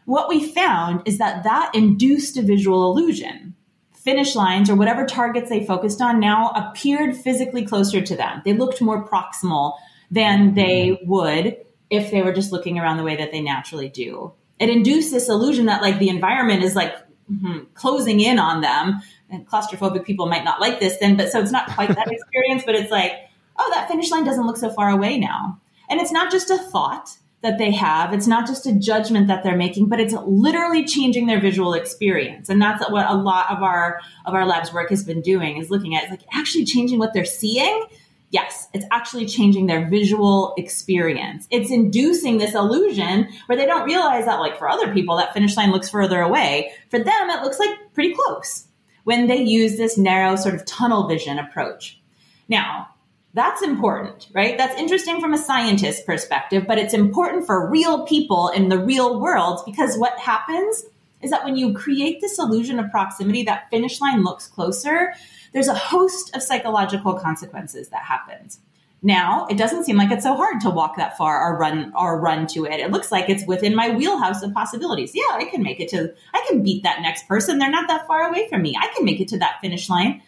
What we found is that that induced a visual illusion. Finish lines or whatever targets they focused on now appeared physically closer to them. They looked more proximal than they would if they were just looking around the way that they naturally do. It induced this illusion that like the environment is like mm-hmm, closing in on them. And claustrophobic people might not like this then, but so it's not quite that experience, but it's like, oh, that finish line doesn't look so far away now. And it's not just a thought that they have. It's not just a judgment that they're making, but it's literally changing their visual experience. And that's what a lot of our of our labs work has been doing is looking at it's like actually changing what they're seeing Yes, it's actually changing their visual experience. It's inducing this illusion where they don't realize that, like for other people, that finish line looks further away. For them, it looks like pretty close when they use this narrow sort of tunnel vision approach. Now, that's important, right? That's interesting from a scientist perspective, but it's important for real people in the real world because what happens is that when you create this illusion of proximity, that finish line looks closer, there's a host of psychological consequences that happens. Now, it doesn't seem like it's so hard to walk that far or run or run to it. It looks like it's within my wheelhouse of possibilities. Yeah, I can make it to I can beat that next person. They're not that far away from me. I can make it to that finish line.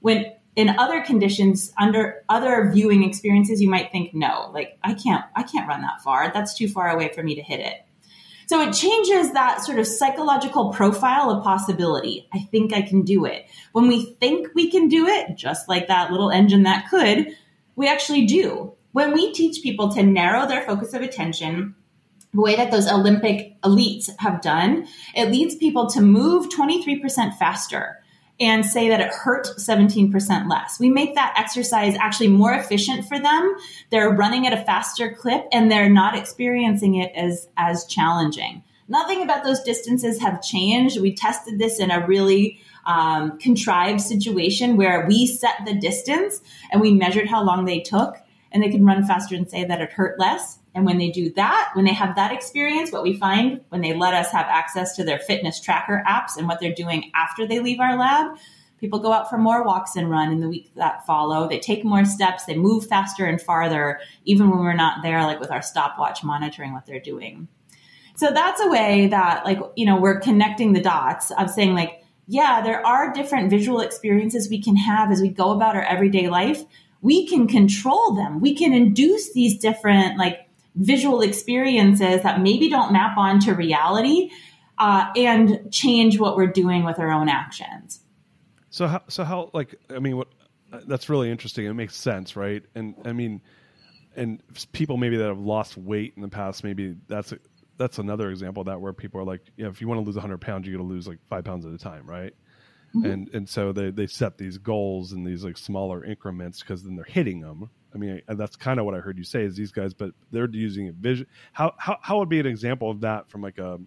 When in other conditions under other viewing experiences you might think no, like I can't I can't run that far. That's too far away for me to hit it. So it changes that sort of psychological profile of possibility. I think I can do it. When we think we can do it, just like that little engine that could, we actually do. When we teach people to narrow their focus of attention, the way that those Olympic elites have done, it leads people to move 23% faster and say that it hurt 17% less. We make that exercise actually more efficient for them. They're running at a faster clip and they're not experiencing it as, as challenging. Nothing about those distances have changed. We tested this in a really um, contrived situation where we set the distance and we measured how long they took and they can run faster and say that it hurt less. And when they do that, when they have that experience, what we find when they let us have access to their fitness tracker apps and what they're doing after they leave our lab, people go out for more walks and run in the week that follow. They take more steps, they move faster and farther, even when we're not there, like with our stopwatch monitoring what they're doing. So that's a way that, like, you know, we're connecting the dots of saying, like, yeah, there are different visual experiences we can have as we go about our everyday life. We can control them. We can induce these different, like, visual experiences that maybe don't map onto reality uh, and change what we're doing with our own actions. So how, so how, like, I mean, what, that's really interesting. It makes sense, right? And I mean, and people maybe that have lost weight in the past, maybe that's a, that's another example of that where people are like, you know, if you want to lose 100 pounds, you got to lose like five pounds at a time, right? Mm-hmm. And and so they they set these goals in these like smaller increments because then they're hitting them, I mean, that's kind of what I heard you say is these guys, but they're using a vision. How, how, how would be an example of that from like a,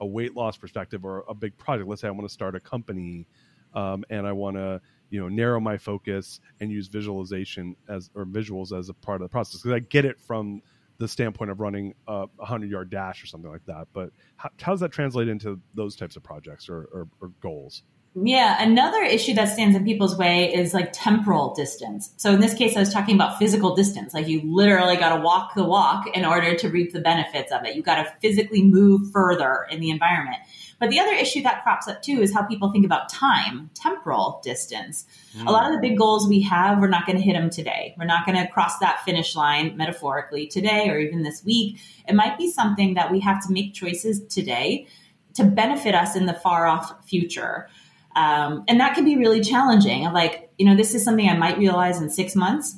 a weight loss perspective or a big project? Let's say I want to start a company um, and I want to, you know, narrow my focus and use visualization as, or visuals as a part of the process. Cause I get it from the standpoint of running a hundred yard dash or something like that. But how, how does that translate into those types of projects or, or, or goals? Yeah, another issue that stands in people's way is like temporal distance. So in this case, I was talking about physical distance. Like you literally got to walk the walk in order to reap the benefits of it. You got to physically move further in the environment. But the other issue that crops up too is how people think about time, temporal distance. Mm. A lot of the big goals we have, we're not going to hit them today. We're not going to cross that finish line metaphorically today or even this week. It might be something that we have to make choices today to benefit us in the far off future. Um, and that can be really challenging. Like, you know, this is something I might realize in six months,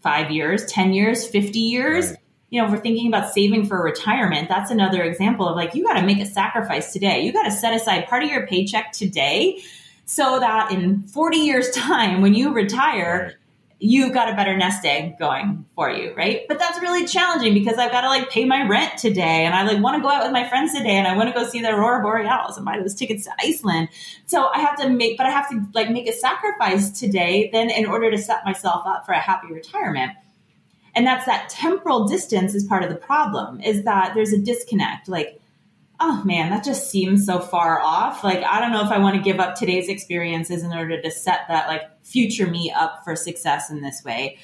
five years, 10 years, 50 years. Right. You know, if we're thinking about saving for retirement, that's another example of like, you got to make a sacrifice today. You got to set aside part of your paycheck today so that in 40 years' time, when you retire, you've got a better nest egg going for you, right? But that's really challenging because I've got to like pay my rent today and I like want to go out with my friends today and I want to go see the Aurora Borealis and buy those tickets to Iceland. So I have to make, but I have to like make a sacrifice today then in order to set myself up for a happy retirement. And that's that temporal distance is part of the problem is that there's a disconnect. Like oh man, that just seems so far off. Like, I don't know if I want to give up today's experiences in order to set that like future me up for success in this way.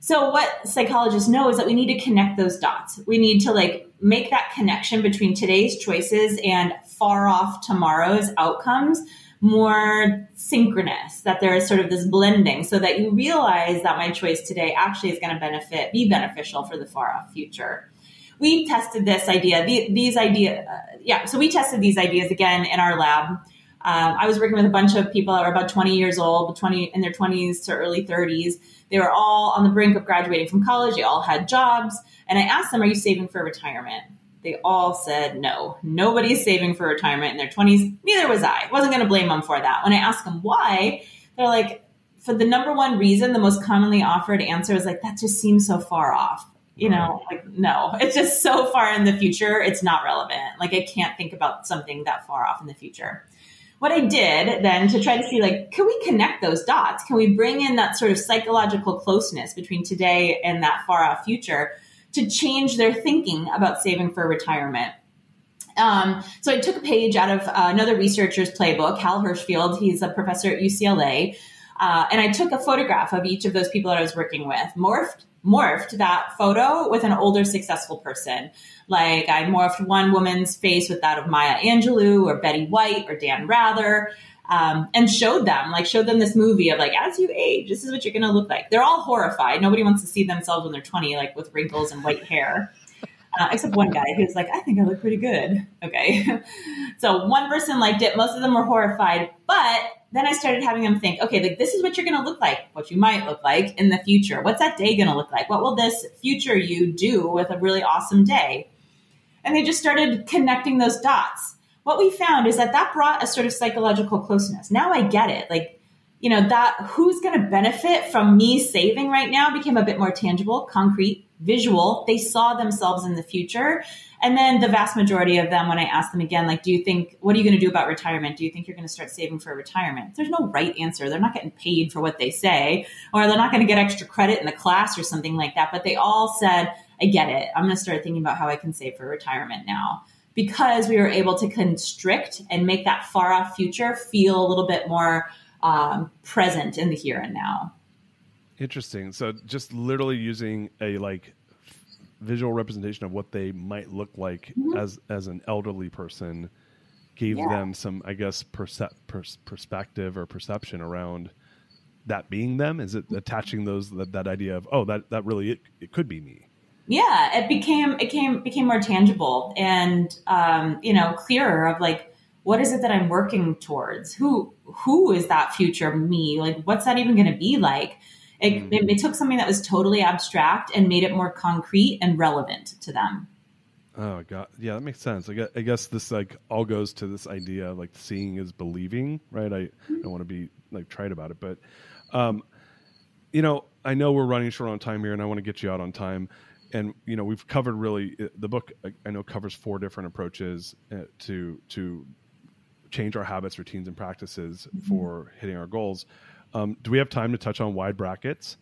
So what psychologists know is that we need to connect those dots. We need to like make that connection between today's choices and far off tomorrow's outcomes more synchronous, that there is sort of this blending so that you realize that my choice today actually is going to benefit, be beneficial for the far off future we tested this idea, these idea, uh, yeah. So we tested these ideas again in our lab. Um, I was working with a bunch of people that were about 20 years old, 20 in their 20s to early 30s. They were all on the brink of graduating from college. They all had jobs, and I asked them, "Are you saving for retirement?" They all said no. Nobody's saving for retirement in their 20s. Neither was I. wasn't going to blame them for that. When I asked them why, they're like, for the number one reason, the most commonly offered answer is like, that just seems so far off. You know, like, no, it's just so far in the future, it's not relevant. Like, I can't think about something that far off in the future. What I did then to try to see, like, can we connect those dots? Can we bring in that sort of psychological closeness between today and that far off future to change their thinking about saving for retirement? Um, so I took a page out of uh, another researcher's playbook, Hal Hershfield. He's a professor at UCLA. Uh, and I took a photograph of each of those people that I was working with, morphed morphed that photo with an older successful person. Like I morphed one woman's face with that of Maya Angelou or Betty White or Dan Rather. Um, and showed them, like, showed them this movie of like, as you age, this is what you're going to look like. They're all horrified. Nobody wants to see themselves when they're 20, like with wrinkles and white hair. Uh, except one guy who's like, I think I look pretty good. Okay. so one person liked it. Most of them were horrified, but then I started having them think, okay, like this is what you're going to look like, what you might look like in the future. What's that day going to look like? What will this future you do with a really awesome day? And they just started connecting those dots. What we found is that that brought a sort of psychological closeness. Now I get it. Like, you know, that who's going to benefit from me saving right now became a bit more tangible, concrete, visual. They saw themselves in the future and then the vast majority of them, when I ask them again, like, do you think, what are you going to do about retirement? Do you think you're going to start saving for retirement? There's no right answer. They're not getting paid for what they say, or they're not going to get extra credit in the class or something like that. But they all said, I get it. I'm going to start thinking about how I can save for retirement now. Because we were able to constrict and make that far off future feel a little bit more um, present in the here and now. Interesting. So just literally using a like visual representation of what they might look like mm-hmm. as as an elderly person gave yeah. them some i guess pers- perspective or perception around that being them is it attaching those that, that idea of oh that that really it, it could be me yeah it became it came became more tangible and um, you know clearer of like what is it that i'm working towards who who is that future me like what's that even going to be like it, mm. it, it, took something that was totally abstract and made it more concrete and relevant to them. Oh god, yeah, that makes sense. I guess, I guess this like all goes to this idea of like seeing is believing, right? I mm-hmm. don't want to be like trite about it, but um, you know, I know we're running short on time here, and I want to get you out on time. And you know, we've covered really the book. I know covers four different approaches uh, to to change our habits, routines, and practices mm-hmm. for hitting our goals. Um, do we have time to touch on wide brackets?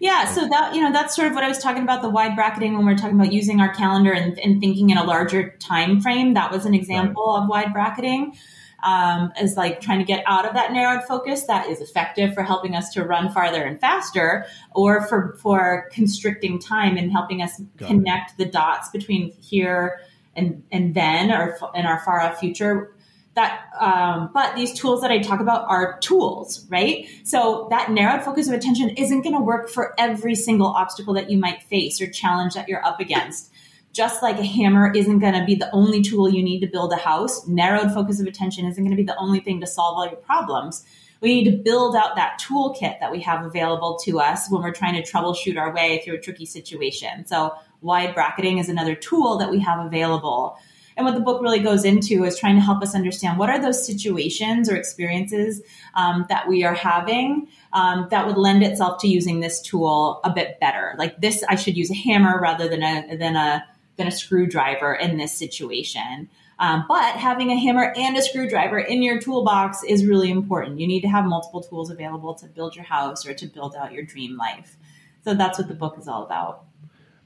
Yeah, so that you know that's sort of what I was talking about the wide bracketing when we are talking about using our calendar and, and, thinking in a larger time frame. That was an example right. of wide bracketing. Um, as like trying to get out of that narrowed focus that is effective for helping us to run farther and faster, or for for constricting time and helping us Got connect it. the dots between here and and then, or in our far off future that um, but these tools that i talk about are tools right? So that narrowed focus of attention isn't going to work for every single obstacle that you might face or challenge that you're up against. Just like a hammer isn't going to be the only tool you need to build a house narrowed focus of attention isn't going to be the only thing to solve all your problems. We need to build out that toolkit that we have available to us when we're trying to troubleshoot our way through a tricky situation. So wide bracketing is another tool that we have available and what the book really goes into is trying to help us understand what are those situations or experiences um, that we are having um, that would lend itself to using this tool a bit better. Like this, I should use a hammer rather than a than a than a screwdriver in this situation. Um, but having a hammer and a screwdriver in your toolbox is really important. You need to have multiple tools available to build your house or to build out your dream life. So that's what the book is all about.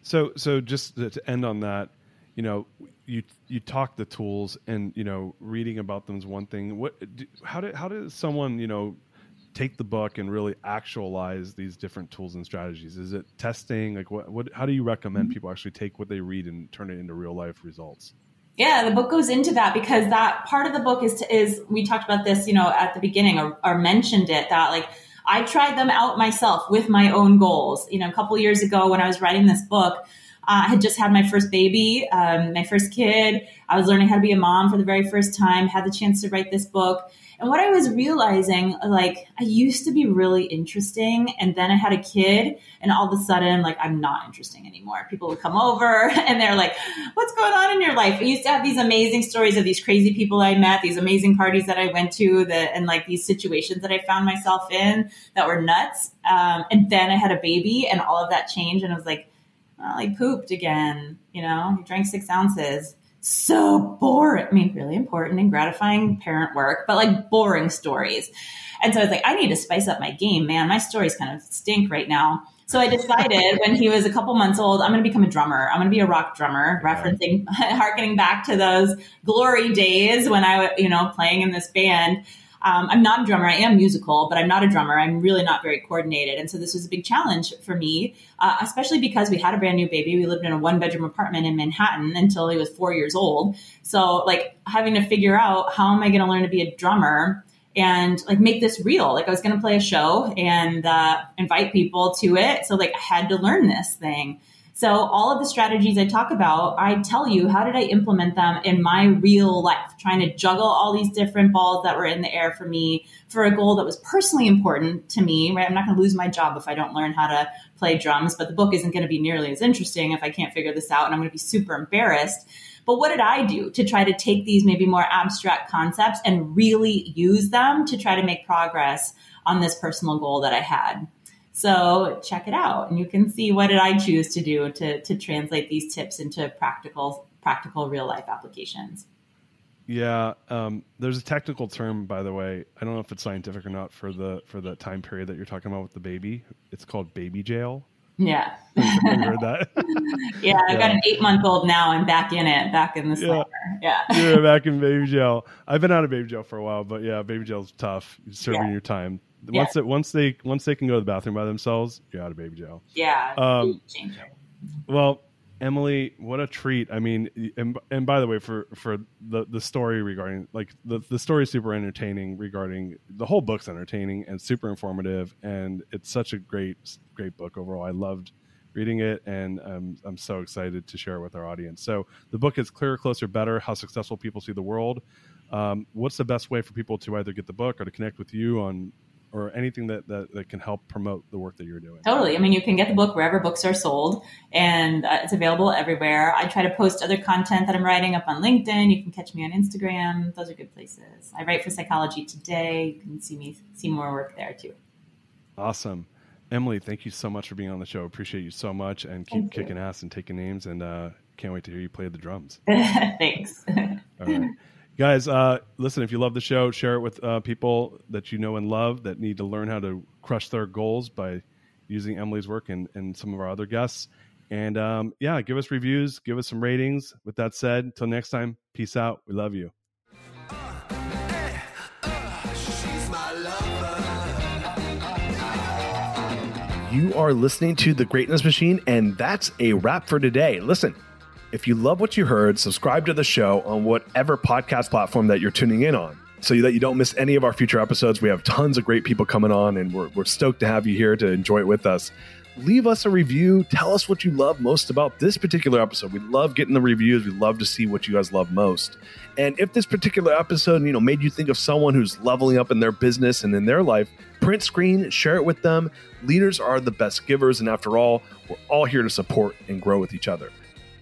So, so just to end on that, you know, you you talk the tools, and you know, reading about them is one thing. What how did how does someone you know take the book and really actualize these different tools and strategies? Is it testing? Like what what how do you recommend mm-hmm. people actually take what they read and turn it into real life results? Yeah, the book goes into that because that part of the book is to, is we talked about this, you know, at the beginning or, or mentioned it that like I tried them out myself with my own goals. You know, a couple years ago when I was writing this book, I had just had my first baby, um, my first kid. I was learning how to be a mom for the very first time, had the chance to write this book. And what I was realizing, like, I used to be really interesting, and then I had a kid, and all of a sudden, like, I'm not interesting anymore. People would come over and they're like, What's going on in your life? I used to have these amazing stories of these crazy people I met, these amazing parties that I went to, that, and like these situations that I found myself in that were nuts. Um, and then I had a baby, and all of that changed, and I was like, well, he pooped again, you know, he drank six ounces so boring. I mean, really important and gratifying parent work, but like boring stories. And so I was like, I need to spice up my game, man. My stories kind of stink right now. So I decided when he was a couple months old, I'm going to become a drummer. I'm going to be a rock drummer, referencing, harkening back to those glory days when I, was, you know, playing in this band. Um, I'm not a drummer. I am musical, but I'm not a drummer. I'm really not very coordinated. And so this was a big challenge for me, uh, especially because we had a brand new baby. We lived in a one bedroom apartment in Manhattan until he was four years old. So, like, having to figure out how am I going to learn to be a drummer and like make this real. Like I was going to play a show and uh, invite people to it. So like I had to learn this thing. So all of the strategies I talk about, I tell you how did I implement them in my real life, trying to juggle all these different balls that were in the air for me for a goal that was personally important to me, right? I'm not going to lose my job if I don't learn how to play drums, but the book isn't going to be nearly as interesting if I can't figure this out and I'm going to be super embarrassed. But what did I do to try to take these maybe more abstract concepts and really use them to try to make progress on this personal goal that I had? So check it out, and you can see what did I choose to do to to translate these tips into practical practical real life applications. Yeah, um, there's a technical term, by the way. I don't know if it's scientific or not for the for the time period that you're talking about with the baby. It's called baby jail. Yeah, heard that. yeah, I've yeah. got an eight month old now. I'm back in it, back in the summer. Yeah, yeah. you're back in baby jail. I've been out of baby jail for a while, but yeah, baby jail's tough. You're serving yeah. your time once it once they once they can go to the bathroom by themselves, you're out of baby jail. Yeah. Um, well, Emily, what a treat! I mean, and, and by the way, for for the the story regarding like the the story is super entertaining regarding the whole book's entertaining and super informative, and it's such a great great book overall. I loved reading it, and I'm I'm so excited to share it with our audience. So the book is Clearer, Closer, Better: How Successful People See the World. Um, what's the best way for people to either get the book or to connect with you on or anything that, that, that can help promote the work that you're doing. Totally. I mean, you can get the book wherever books are sold, and uh, it's available everywhere. I try to post other content that I'm writing up on LinkedIn. You can catch me on Instagram. Those are good places. I write for Psychology Today. You can see me see more work there too. Awesome. Emily, thank you so much for being on the show. Appreciate you so much and keep kicking ass and taking names and uh, can't wait to hear you play the drums. Thanks. All right guys uh, listen if you love the show share it with uh, people that you know and love that need to learn how to crush their goals by using emily's work and, and some of our other guests. And um, yeah give us reviews give us some ratings. With that said until next time peace out. We love you. You are listening to The Greatness Machine, and that's a wrap for today. Listen, if you love what you heard, subscribe to the show on whatever podcast platform that you're tuning in on so that you don't miss any of our future episodes. We have tons of great people coming on, and we're, we're stoked to have you here to enjoy it with us. Leave us a review. Tell us what you love most about this particular episode. We love getting the reviews. We love to see what you guys love most. And if this particular episode, you know, made you think of someone who's leveling up in their business and in their life, print screen, share it with them. Leaders are the best givers, and after all, we're all here to support and grow with each other.